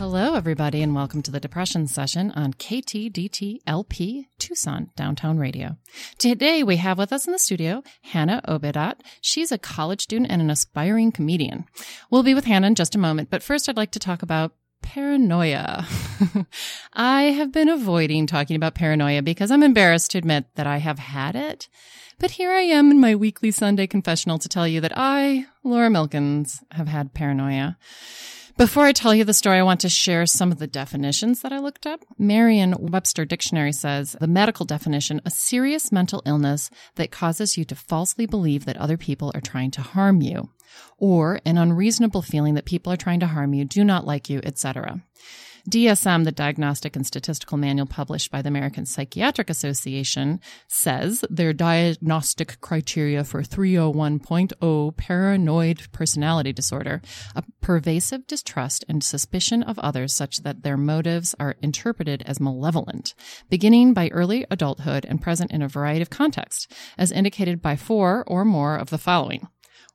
Hello, everybody, and welcome to the Depression Session on KTDT-LP Tucson Downtown Radio. Today, we have with us in the studio Hanaa Obeidat. She's a college student and an aspiring comedian. We'll be with Hanaa in just a moment, but first, I'd like to talk about paranoia. I have been avoiding talking about paranoia because I'm embarrassed to admit that I have had it. But here I am in my weekly Sunday confessional to tell you that I, Laura Milkins, have had paranoia. Before I tell you the story, I want to share some of the definitions that I looked up. Merriam Webster Dictionary says the medical definition, a serious mental illness that causes you to falsely believe that other people are trying to harm you, or an unreasonable feeling that people are trying to harm you, do not like you, etc. DSM, the Diagnostic and Statistical Manual published by the American Psychiatric Association, says their diagnostic criteria for 301.0 paranoid personality disorder, a pervasive distrust and suspicion of others such that their motives are interpreted as malevolent, beginning by early adulthood and present in a variety of contexts, as indicated by four or more of the following.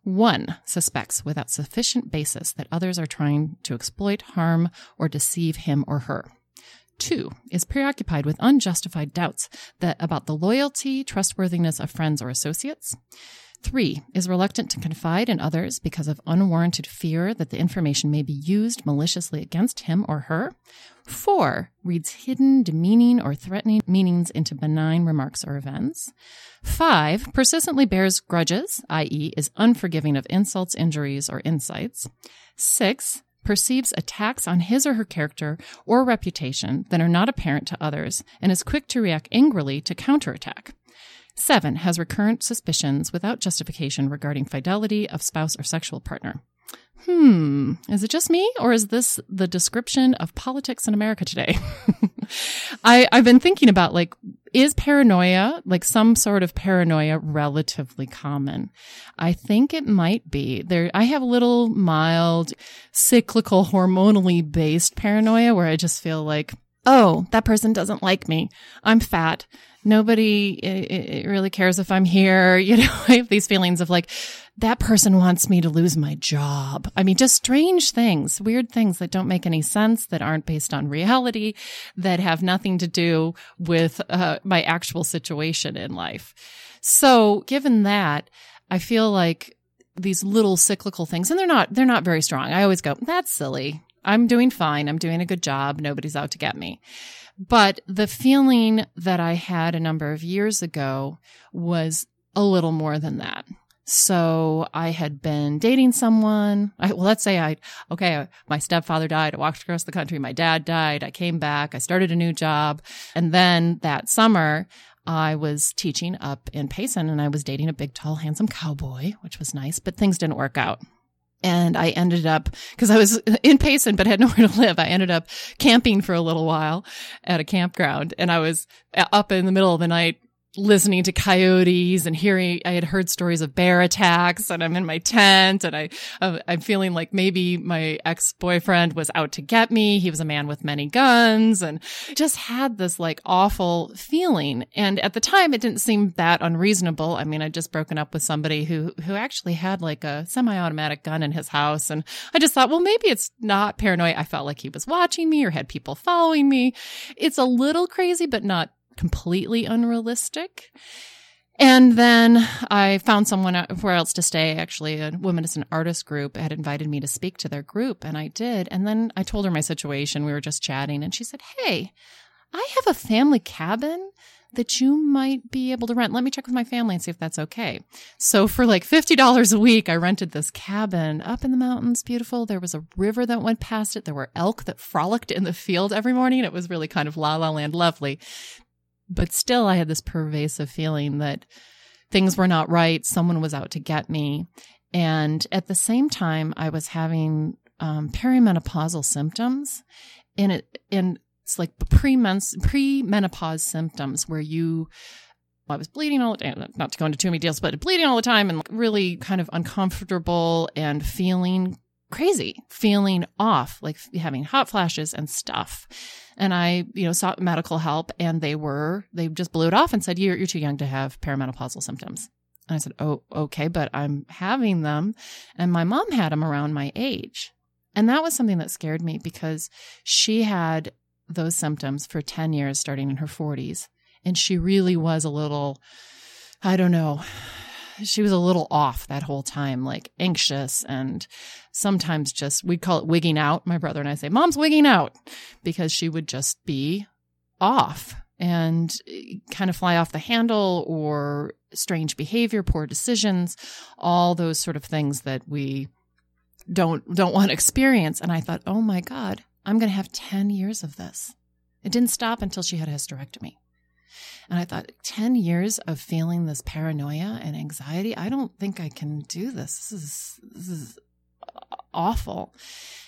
One suspects without sufficient basis that others are trying to exploit, harm, or deceive him or her. Two is preoccupied with unjustified doubts that about the loyalty, trustworthiness of friends or associates. Three is reluctant to confide in others because of unwarranted fear that the information may be used maliciously against him or her. Four reads hidden, demeaning, or threatening meanings into benign remarks or events. Five persistently bears grudges, i.e., is unforgiving of insults, injuries, or insights. Six perceives attacks on his or her character or reputation that are not apparent to others and is quick to react angrily to counterattack. Seven, has recurrent suspicions without justification regarding fidelity of spouse or sexual partner. Hmm, is it just me or is this the description of politics in America today? I, I've been thinking about like, is paranoia, like some sort of paranoia, relatively common? I think it might be. There, I have a little mild, cyclical, hormonally based paranoia where I just feel like, oh, that person doesn't like me. I'm fat nobody it, it really cares if I'm here. You know, I have these feelings of like, that person wants me to lose my job. I mean, just strange things, weird things that don't make any sense, that aren't based on reality, that have nothing to do with uh, my actual situation in life. So given that, I feel like these little cyclical things, and they're not, they're not very strong. I always go, that's silly. I'm doing fine. I'm doing a good job. Nobody's out to get me. But the feeling that I had a number of years ago was a little more than that. So I had been dating someone. I, well, let's say I, okay, my stepfather died. I walked across the country. My dad died. I came back. I started a new job. And then that summer, I was teaching up in Payson and I was dating a big, tall, handsome cowboy, which was nice, but things didn't work out. And I ended up, because I was in Payson but had nowhere to live, I ended up camping for a little while at a campground. And I was uh, up in the middle of the night listening to coyotes and hearing I had heard stories of bear attacks and I'm in my tent and I uh, I'm feeling like maybe my ex-boyfriend was out to get me. He was a man with many guns and just had this like awful feeling. And at the time it didn't seem that unreasonable. I mean I'd just broken up with somebody who who actually had like a semi-automatic gun in his house. And I just thought well maybe it's not paranoia I felt like he was watching me or had people following me. It's a little crazy but not completely unrealistic. And then I found someone where else to stay. Actually, a woman is an artist group had invited me to speak to their group, and I did. And then I told her my situation. We were just chatting, and she said, Hey, I have a family cabin that you might be able to rent. Let me check with my family and see if that's okay. So for like $50 a week, I rented this cabin up in the mountains, beautiful. There was a river that went past it. There were elk that frolicked in the field every morning. It was really kind of la la land lovely but still I had this pervasive feeling that things were not right. Someone was out to get me. And at the same time, I was having um, perimenopausal symptoms. And it, and it's like pre-menopause symptoms where you well, I was bleeding all the time, not to go into too many details, but bleeding all the time and really kind of uncomfortable and feeling crazy, feeling off, like having hot flashes and stuff. And I, you know, sought medical help and they were, they just blew it off and said, you're, you're too young to have perimenopausal symptoms. And I said, Oh, okay, but I'm having them. And my mom had them around my age. And that was something that scared me because she had those symptoms for 10 years, starting in her 40s. And she really was a little, I don't know, she was a little off that whole time, like anxious and sometimes just, we'd call it wigging out. My brother and I say, Mom's wigging out because she would just be off and eh, kind of fly off the handle or strange behavior, poor decisions, all those sort of things that we don't don't want to experience. And I thought, oh my God, I'm going to have 10 years of this. It didn't stop until she had a hysterectomy. And I thought, 10 years of feeling this paranoia and anxiety, I don't think I can do this. This is, this is awful.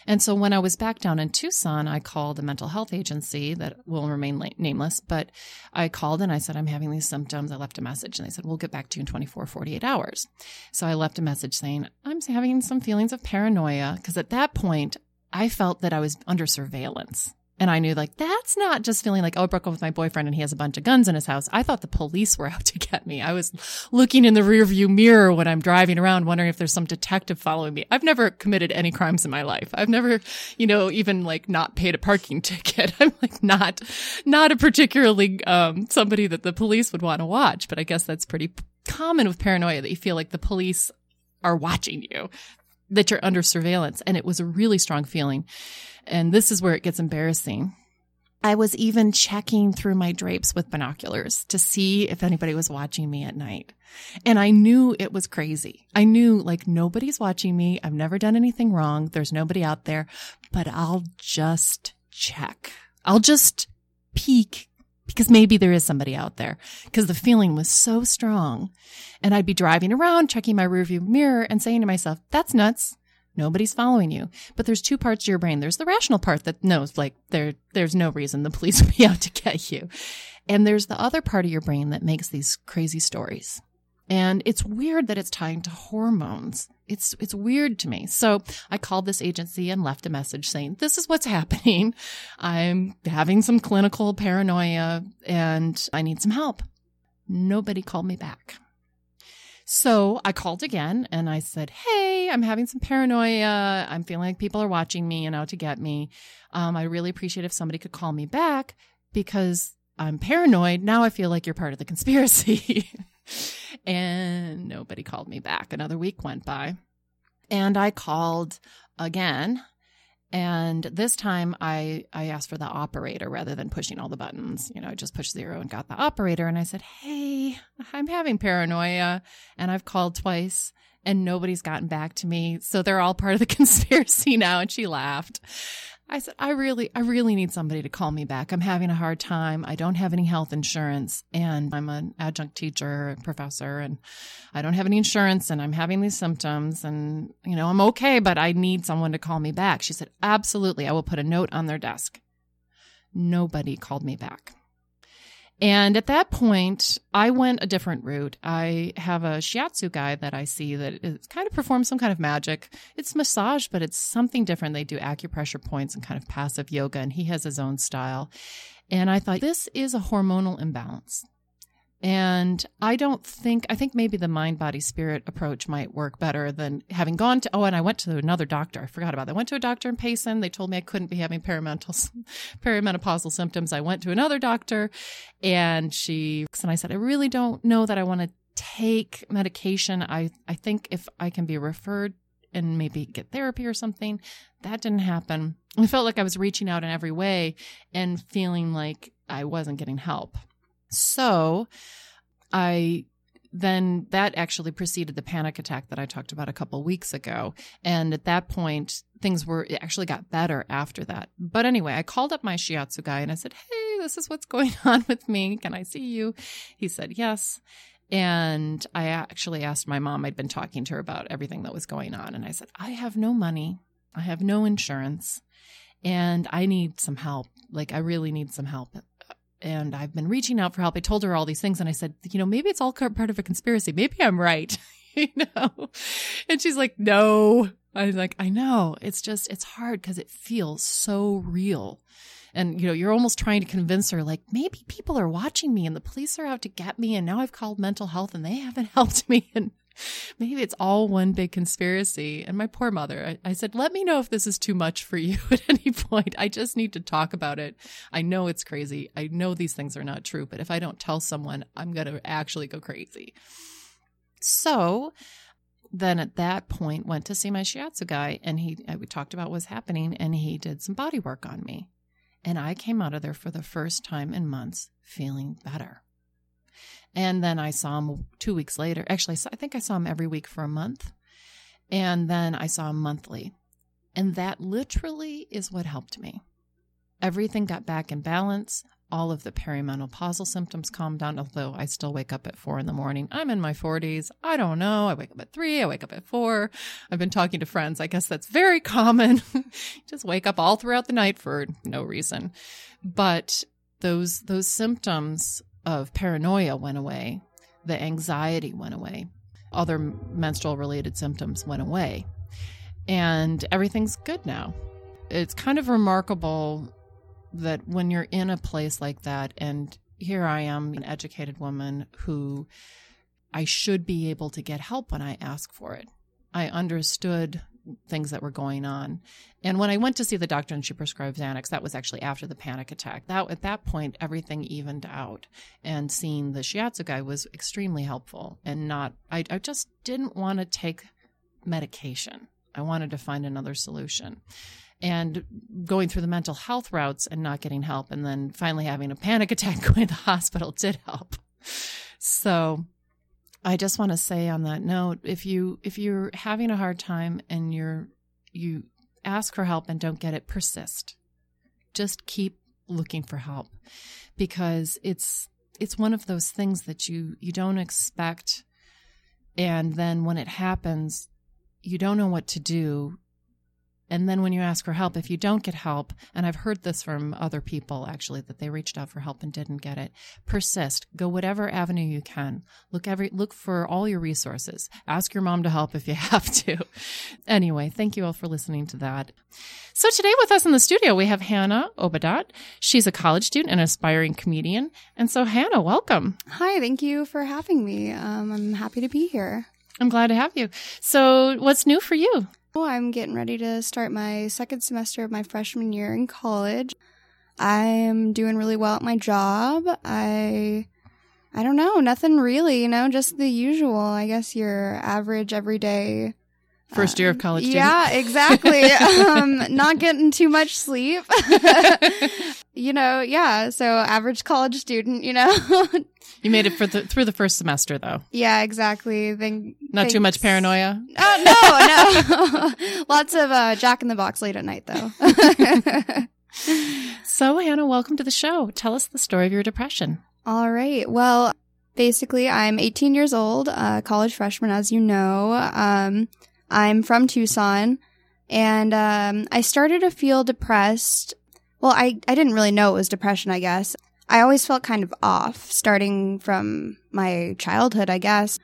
And so when I was back down in Tucson, I called a mental health agency that will remain nameless, but I called and I said, I'm having these symptoms. I left a message and they said, we'll get back to you in 24, 48 hours. So I left a message saying, I'm having some feelings of paranoia because at that point, I felt that I was under surveillance. And I knew like that's not just feeling like, oh, I broke up with my boyfriend and he has a bunch of guns in his house. I thought the police were out to get me. I was looking in the rearview mirror when I'm driving around, wondering if there's some detective following me. I've never committed any crimes in my life. I've never, you know, even like not paid a parking ticket. I'm like not, not a particularly, um, somebody that the police would want to watch, but I guess that's pretty common with paranoia that you feel like the police are watching you, that you're under surveillance. And it was a really strong feeling. And this is where it gets embarrassing. I was even checking through my drapes with binoculars to see if anybody was watching me at night. And I knew it was crazy. I knew like nobody's watching me. I've never done anything wrong. There's nobody out there, but I'll just check. I'll just peek because maybe there is somebody out there because the feeling was so strong. And I'd be driving around checking my rearview mirror and saying to myself, that's nuts. Nobody's following you. But there's two parts to your brain. There's the rational part that knows like there there's no reason the police would be out to get you. And there's the other part of your brain that makes these crazy stories. And it's weird that it's tying to hormones. It's it's weird to me. So I called this agency and left a message saying, "This is what's happening. I'm having some clinical paranoia and I need some help." Nobody called me back. So I called again and I said, Hey, I'm having some paranoia. I'm feeling like people are watching me and out to get me. Um, I really appreciate if somebody could call me back because I'm paranoid. Now I feel like you're part of the conspiracy. and nobody called me back. Another week went by and I called again and this time I, I asked for the operator rather than pushing all the buttons. You know, I just pushed zero and got the operator. And I said, Hey, I'm having paranoia and I've called twice and nobody's gotten back to me. So they're all part of the conspiracy now. And she laughed. I said, I really, I really need somebody to call me back. I'm having a hard time. I don't have any health insurance and I'm an adjunct teacher, professor, and I don't have any insurance and I'm having these symptoms and, you know, I'm okay, but I need someone to call me back. She said, absolutely. I will put a note on their desk. Nobody called me back. And at that point, I went a different route. I have a shiatsu guy that I see that is kind of performs some kind of magic. It's massage, but it's something different. They do acupressure points and kind of passive yoga, and he has his own style. And I thought this is a hormonal imbalance. And I don't think, I think maybe the mind, body, spirit approach might work better than having gone to, oh, and I went to another doctor. I forgot about that. I went to a doctor in Payson. They told me I couldn't be having perimenopausal symptoms. I went to another doctor and she, and I said, I really don't know that I want to take medication. I, I think if I can be referred and maybe get therapy or something, that didn't happen. I felt like I was reaching out in every way and feeling like I wasn't getting help. So I then that actually preceded the panic attack that I talked about a couple weeks ago. And at that point, things were it actually got better after that. But anyway, I called up my shiatsu guy and I said, Hey, this is what's going on with me. Can I see you? He said, Yes. And I actually asked my mom, I'd been talking to her about everything that was going on. And I said, I have no money. I have no insurance. and I need some help. Like, I really need some help. And I've been reaching out for help. I told her all these things and I said, you know, maybe it's all part of a conspiracy. Maybe I'm right. you know? And she's like, no. I'm like, I know. It's just, it's hard because it feels so real. And, you know, you're almost trying to convince her, like, maybe people are watching me and the police are out to get me. And now I've called mental health and they haven't helped me. And maybe it's all one big conspiracy. And my poor mother, I, I, said, let me know if this is too much for you at any point. I just need to talk about it. I know it's crazy. I know these things are not true, but if I don't tell someone, I'm going to actually go crazy. So then at that point went to see my shiatsu guy and he uh, we talked about what's happening and he did some body work on me. And I came out of there for the first time in months feeling better. And then I saw him two weeks later. Actually, I think I saw him every week for a month. And then I saw him monthly. And that literally is what helped me. Everything got back in balance all of the perimenopausal symptoms calmed down, although I still wake up at four in the morning. I'm in my 40s. I don't know. I wake up at three. I wake up at four. I've been talking to friends. I guess that's very common. Just wake up all throughout the night for no reason. But those, those symptoms of paranoia went away. The anxiety went away. Other menstrual related symptoms went away. And everything's good now. It's kind of remarkable that when you're in a place like that, and here I am, an educated woman who I should be able to get help when I ask for it. I understood things that were going on. And when I went to see the doctor and she prescribed Xanax, that was actually after the panic attack. That at that point everything evened out. And seeing the shiatsu guy was extremely helpful and not I, I just didn't want to take medication. I wanted to find another solution and going through the mental health routes and not getting help and then finally having a panic attack going to the hospital did help so i just want to say on that note if you if you're having a hard time and you're you ask for help and don't get it persist. Just keep looking for help because it's it's one of those things that you you don't expect. And then when it happens you don't know what to do and then when you ask for help, if you don't get help, and I've heard this from other people actually that they reached out for help and didn't get it, persist. Go whatever avenue you can. Look every look for all your resources. Ask your mom to help if you have to. anyway, thank you all for listening to that. So today with us in the studio we have Hanaa Obeidat. She's a college student and aspiring comedian. And so Hanaa, welcome. Hi, thank you for having me. Um, I'm happy to be here. I'm glad to have you. So, what's new for you? I'm getting ready to start my second semester of my freshman year in college. I'm doing really well at my job. I I don't know, nothing really, you know, just the usual. I guess your average everyday First year of college student. Yeah, exactly. um, not getting too much sleep. you know, yeah. So average college student, you know. you made it for the, through the first semester though. Yeah, exactly. Then not thanks. too much paranoia. Oh no, no. Lots of uh, Jack in the Box late at night though. so Hanaa, welcome to the show. Tell us the story of your depression. All right. Well, basically, I'm 18 years old, uh, college freshman, as you know. Um, I'm from Tucson and um, I started to feel depressed. Well, I, I didn't really know it was depression, I guess. I always felt kind of off starting from my childhood, I guess.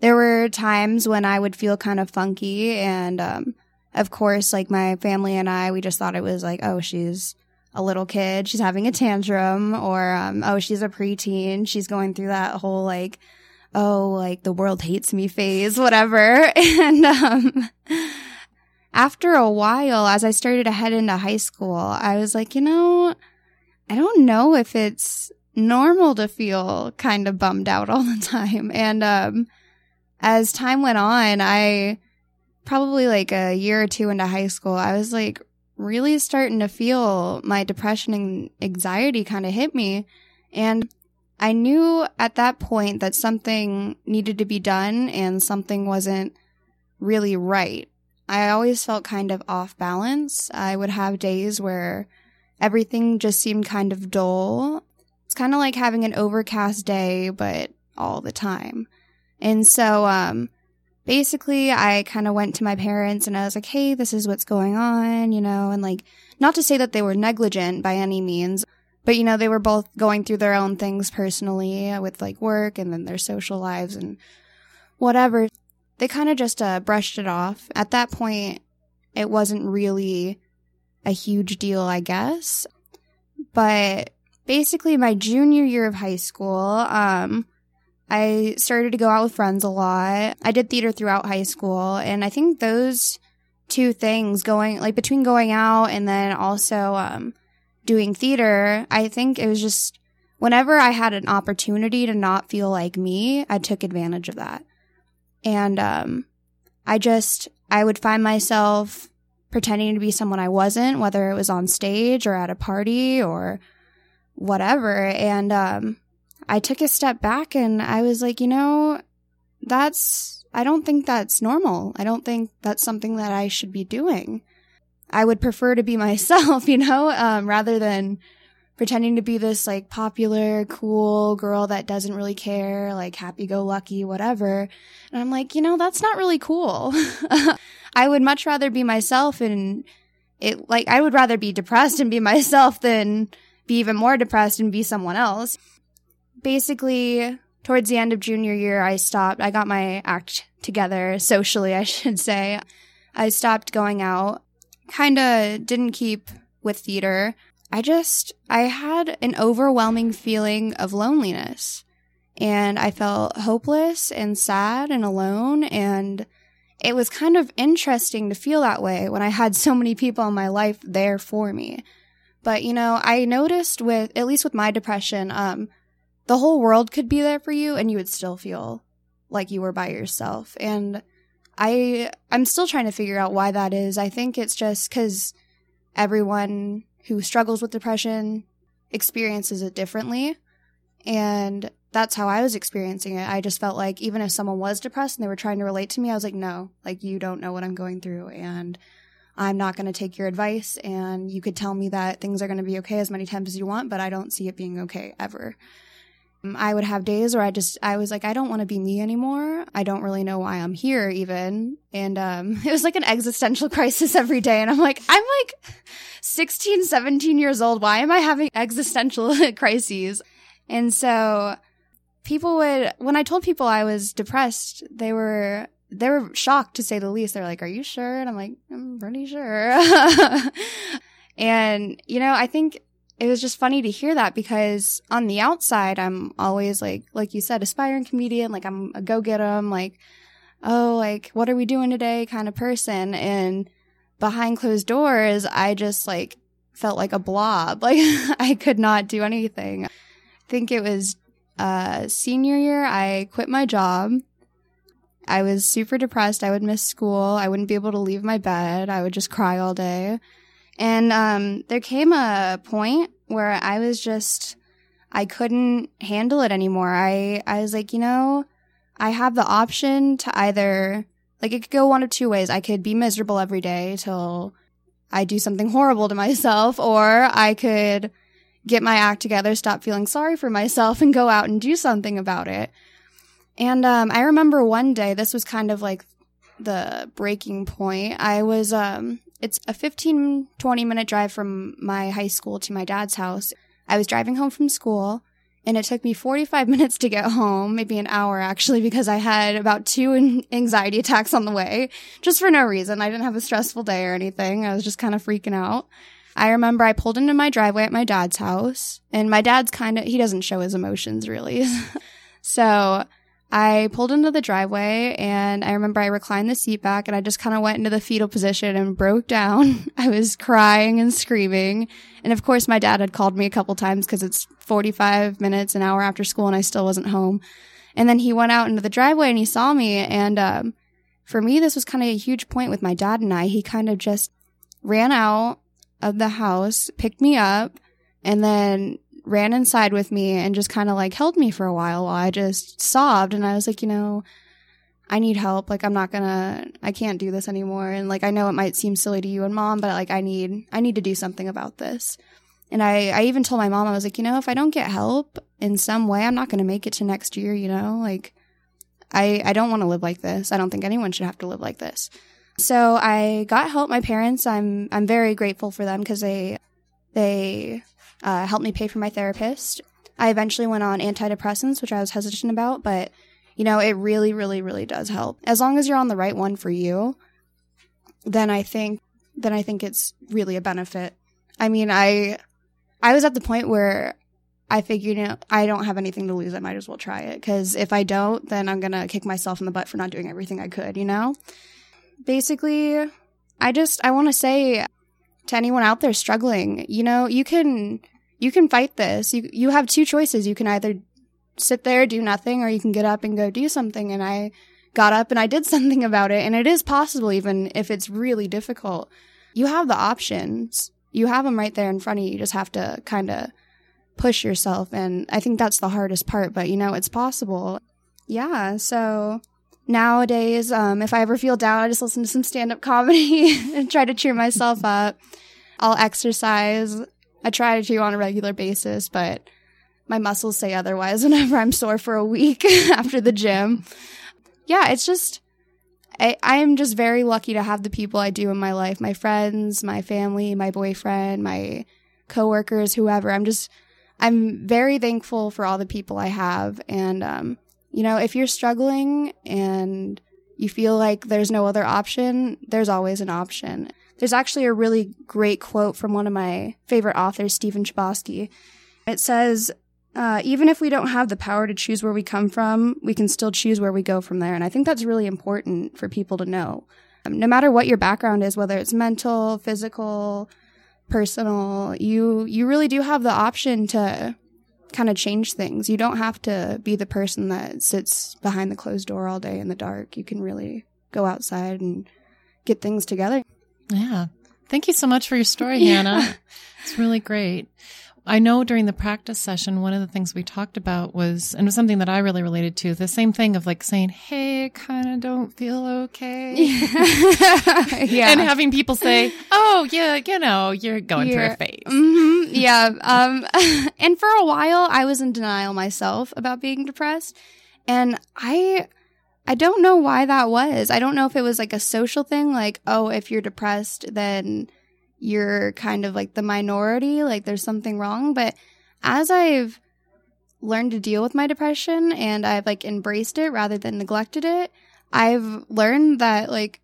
There were times when I would feel kind of funky and, um, of course, like my family and I, we just thought it was like, oh, she's a little kid. She's having a tantrum or, um, oh, she's a preteen. She's going through that whole like oh, like the world hates me phase, whatever. And, um, after a while, as I started to head into high school, I was like, you know, I don't know if it's normal to feel kind of bummed out all the time. And, um, as time went on, I probably like a year or two into high school, I was like really starting to feel my depression and anxiety kind of hit me. And I knew at that point that something needed to be done and something wasn't really right. I always felt kind of off balance. I would have days where everything just seemed kind of dull. It's kind of like having an overcast day, but all the time. And so, um, basically I kind of went to my parents and I was like, Hey, this is what's going on, you know, and like, not to say that they were negligent by any means, but you know, they were both going through their own things personally with like work and then their social lives and whatever. They kind of just uh, brushed it off. At that point, it wasn't really a huge deal, I guess. But basically, my junior year of high school, um, I started to go out with friends a lot. I did theater throughout high school, and I think those two things going like between going out and then also um, doing theater, I think it was just whenever I had an opportunity to not feel like me, I took advantage of that. And um, I just I would find myself pretending to be someone I wasn't, whether it was on stage or at a party or whatever. And um, I took a step back and I was like, you know, that's, I don't think that's normal. I don't think that's something that I should be doing. I would prefer to be myself, you know, um, rather than pretending to be this like popular, cool girl that doesn't really care, like happy go lucky, whatever. And I'm like, you know, that's not really cool. I would much rather be myself and it, like, I would rather be depressed and be myself than be even more depressed and be someone else. Basically, towards the end of junior year, I stopped. I got my act together socially, I should say. I stopped going out, kind of didn't keep with theater. I just, I had an overwhelming feeling of loneliness and I felt hopeless and sad and alone. And it was kind of interesting to feel that way when I had so many people in my life there for me. But, you know, I noticed with, at least with my depression, um, the whole world could be there for you and you would still feel like you were by yourself. And I, I'm still trying to figure out why that is. I think it's just cause everyone who struggles with depression experiences it differently. And that's how I was experiencing it. I just felt like even if someone was depressed and they were trying to relate to me, I was like, no, like you don't know what I'm going through. And I'm not going to take your advice. And you could tell me that things are going to be okay as many times as you want, but I don't see it being okay ever. I would have days where I just, I was like, I don't want to be me anymore. I don't really know why I'm here even. And, um, it was like an existential crisis every day. And I'm like, I'm like 16, 17 years old. Why am I having existential crises? And so people would, when I told people I was depressed, they were, they were shocked to say the least. They're like, are you sure? And I'm like, I'm pretty sure. and, you know, I think it was just funny to hear that because on the outside, I'm always like, like you said, aspiring comedian. Like I'm a go get 'em, like, oh, like, what are we doing today kind of person. And behind closed doors, I just like felt like a blob. Like I could not do anything. I think it was, uh, senior year. I quit my job. I was super depressed. I would miss school. I wouldn't be able to leave my bed. I would just cry all day. And um, there came a point where I was just, I couldn't handle it anymore. I, I was like, you know, I have the option to either, like, it could go one of two ways. I could be miserable every day till I do something horrible to myself, or I could get my act together, stop feeling sorry for myself, and go out and do something about it. And um, I remember one day, this was kind of like the breaking point. I was um, it's a 15, 20 minute drive from my high school to my dad's house. I was driving home from school and it took me 45 minutes to get home, maybe an hour actually, because I had about two anxiety attacks on the way, just for no reason. I didn't have a stressful day or anything. I was just kind of freaking out. I remember I pulled into my driveway at my dad's house and my dad's kind of, he doesn't show his emotions really. so I pulled into the driveway and I remember I reclined the seat back and I just kind of went into the fetal position and broke down. I was crying and screaming. And of course, my dad had called me a couple times because it's 45 minutes, an hour after school and I still wasn't home. And then he went out into the driveway and he saw me. And, um, for me, this was kind of a huge point with my dad and I. He kind of just ran out of the house, picked me up, and then ran inside with me and just kind of like held me for a while while I just sobbed. And I was like, you know, I need help. Like, I'm not gonna, I can't do this anymore. And like, I know it might seem silly to you and mom, but like, I need, I need to do something about this. And I, I even told my mom, I was like, you know, if I don't get help in some way, I'm not gonna make it to next year, you know, like, I, I don't want to live like this. I don't think anyone should have to live like this. So I got help. My parents, I'm, I'm very grateful for them because they, they, uh, helped me pay for my therapist. I eventually went on antidepressants, which I was hesitant about, but you know, it really, really, really does help. As long as you're on the right one for you, then I think, then I think it's really a benefit. I mean, I, I was at the point where I figured, you know, I don't have anything to lose. I might as well try it. Cause if I don't, then I'm to kick myself in the butt for not doing everything I could, you know? Basically, I just, I want to say to anyone out there struggling, you know, you can, you can fight this. You, you have two choices. You can either sit there, do nothing, or you can get up and go do something. And I got up and I did something about it. And it is possible, even if it's really difficult. You have the options. You have them right there in front of you. You just have to kind of push yourself. And I think that's the hardest part, but you know, it's possible. Yeah. So nowadays, um, if I ever feel down, I just listen to some stand up comedy and try to cheer myself up. I'll exercise. I try to on a regular basis, but my muscles say otherwise whenever I'm sore for a week after the gym. Yeah, it's just, I, I am just very lucky to have the people I do in my life my friends, my family, my boyfriend, my coworkers, whoever. I'm just, I'm very thankful for all the people I have. And, um, you know, if you're struggling and you feel like there's no other option, there's always an option. There's actually a really great quote from one of my favorite authors, Stephen Chbosky. It says, uh, even if we don't have the power to choose where we come from, we can still choose where we go from there. And I think that's really important for people to know. Um, no matter what your background is, whether it's mental, physical, personal, you, you really do have the option to kind of change things. You don't have to be the person that sits behind the closed door all day in the dark. You can really go outside and get things together. Yeah. Thank you so much for your story, yeah. Hanaa. It's really great. I know during the practice session, one of the things we talked about was, and it was something that I really related to, the same thing of like saying, Hey, I kind of don't feel okay. yeah. And having people say, Oh, yeah, you know, you're going you're, through a phase. Mm-hmm, yeah. Um, and for a while, I was in denial myself about being depressed. And I, I don't know why that was. I don't know if it was like a social thing, like, oh, if you're depressed, then you're kind of like the minority, like there's something wrong. But as I've learned to deal with my depression and I've like embraced it rather than neglected it, I've learned that like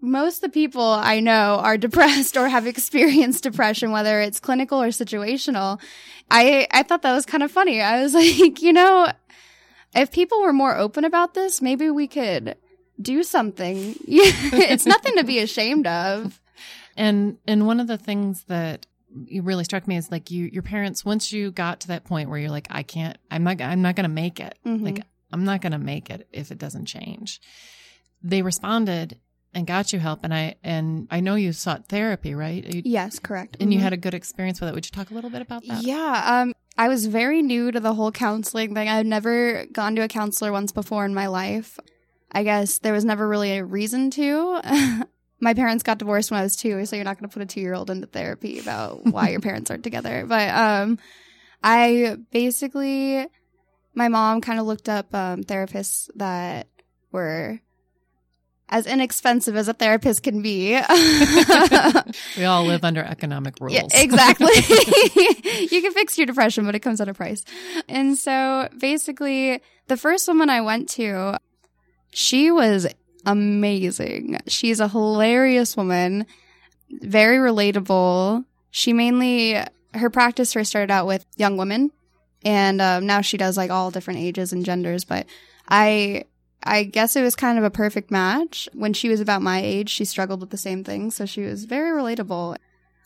most of the people I know are depressed or have experienced depression, whether it's clinical or situational. I, I thought that was kind of funny. I was like, you know, if people were more open about this, maybe we could do something. it's nothing to be ashamed of. And and one of the things that really struck me is like you your parents once you got to that point where you're like I can't I'm not I'm not going to make it. Mm-hmm. Like I'm not going to make it if it doesn't change. They responded and got you help and I and I know you sought therapy, right? You, yes, correct. And mm-hmm. you had a good experience with it. Would you talk a little bit about that? Yeah, um I was very new to the whole counseling thing. I've never gone to a counselor once before in my life. I guess there was never really a reason to. my parents got divorced when I was two, so you're not going to put a two year old into therapy about why your parents aren't together. But um, I basically, my mom kind of looked up um, therapists that were as inexpensive as a therapist can be. we all live under economic rules. Yeah, exactly. you can fix your depression, but it comes at a price. And so basically, the first woman I went to, she was amazing. She's a hilarious woman, very relatable. She mainly, her practice first started out with young women, and um, now she does like all different ages and genders. But I, I guess it was kind of a perfect match. When she was about my age, she struggled with the same thing, so she was very relatable.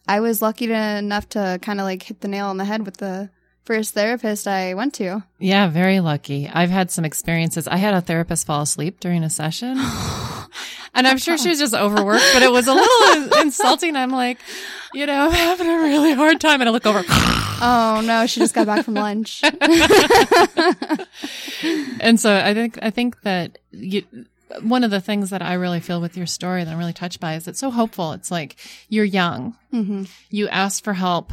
I was lucky to, enough to kind of like hit the nail on the head with the first therapist I went to. Yeah, very lucky. I've had some experiences. I had a therapist fall asleep during a session. and I'm sure she was just overworked, but it was a little insulting. I'm like, you know, I'm having a really hard time. And I look over. Oh no, she just got back from lunch. and so I think, I think that you, one of the things that I really feel with your story that I'm really touched by is it's so hopeful. It's like you're young. Mm-hmm. You asked for help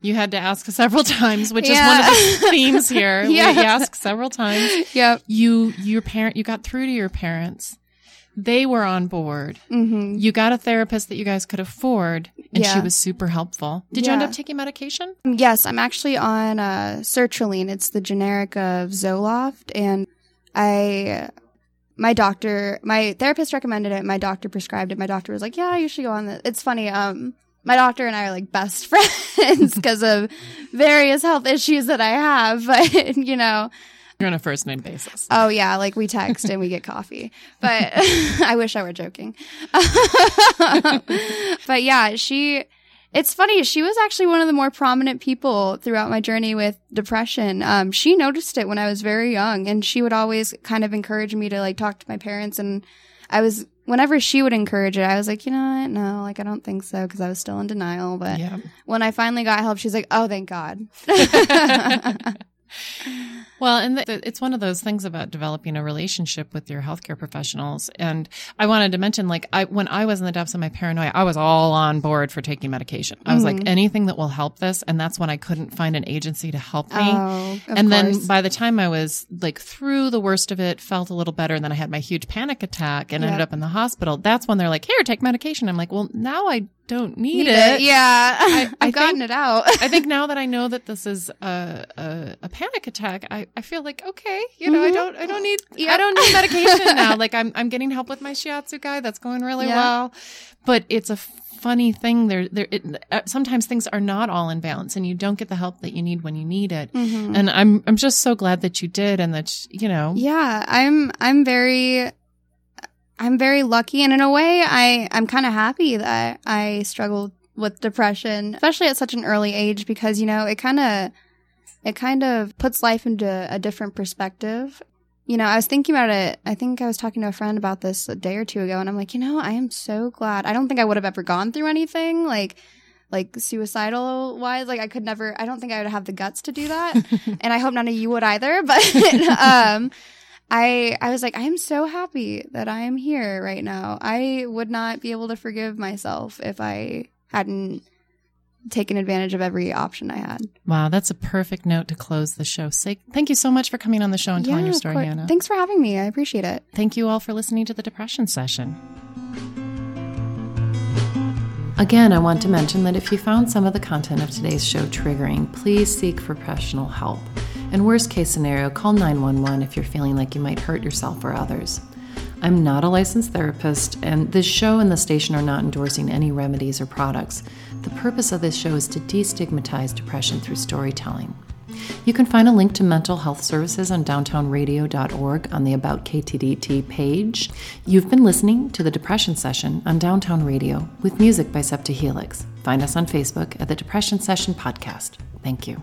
You had to ask several times, which Yeah. is one of the themes here. Yeah. We ask several times. Yep. You, your parent, you got through to your parents. They were on board. hmm You got a therapist that you guys could afford, and she was super helpful. Did you end up taking medication? Yes, I'm actually on uh, sertraline. It's the generic of Zoloft, and I, my doctor, my therapist recommended it. My doctor prescribed it. My doctor was like, "Yeah, you should go on this." It's funny. Um, my doctor and I are like best friends because of various health issues that I have. But you know, You're on a first name basis. oh yeah, like we text and we get coffee. But I wish I were joking. but yeah, she. It's funny. She was actually one of the more prominent people throughout my journey with depression. Um, she noticed it when I was very young, and she would always kind of encourage me to like talk to my parents. And I was, whenever she would encourage it, I was like, you know what? No, like I don't think so because I was still in denial. But yeah. when I finally got help, she's like, oh, thank God. Well, and th- it's one of those things about developing a relationship with your healthcare professionals. And I wanted to mention, like, I, when I was in the depths of my paranoia, I was all on board for taking medication. I was Mm-hmm. like, anything that will help this. And that's when I couldn't find an agency to help me. oh, of and then by the time I was like through the worst of it, felt a little better. And then I had my huge panic attack and ended up in the hospital. That's when they're like, here, take medication. I'm like, well, now I don't need, Need it. it. Yeah, I I've gotten think- it out. I think now that I know that this is a, a, a panic attack, I, I feel like okay, you know, I Mhm. don't I don't need I don't need medication now. Like I'm I'm getting help with my shiatsu guy. That's going really Yeah. well. But it's a funny thing. There there it, uh, sometimes things are not all in balance, and you don't get the help that you need when you need it. Mhm. And I'm I'm just so glad that you did, and that you know. Yeah, I'm I'm very I'm very lucky and in a way I I'm kind of happy that I struggled with depression, especially at such an early age because you know, it kind of it kind of puts life into a different perspective. You know, I was thinking about it. I think I was talking to a friend about this a day or two ago and I'm like, you know, I am so glad. I don't think I would have ever gone through anything like like suicidal wise like i could never i don't think i would have the guts to do that and i hope none of you would either but um I I was like, I am so happy that I am here right now. I would not be able to forgive myself if I hadn't taken advantage of every option I had. Wow, that's a perfect note to close the show. Say, thank you so much for coming on the show and telling your story. Hanaa. Thanks for having me. I appreciate it. Thank you all for listening to the Depression Session. Again, I want to mention that if you found some of the content of today's show triggering, please seek professional help. In worst case scenario, call 911 if you're feeling like you might hurt yourself or others. I'm not a licensed therapist, and this show and the station are not endorsing any remedies or products. The purpose of this show is to destigmatize depression through storytelling. You can find a link to mental health services on downtownradio.org on the About KTDT page. You've been listening to the Depression Session on Downtown Radio with music by Septa Helix. Find us on Facebook at the Depression Session Podcast. Thank you.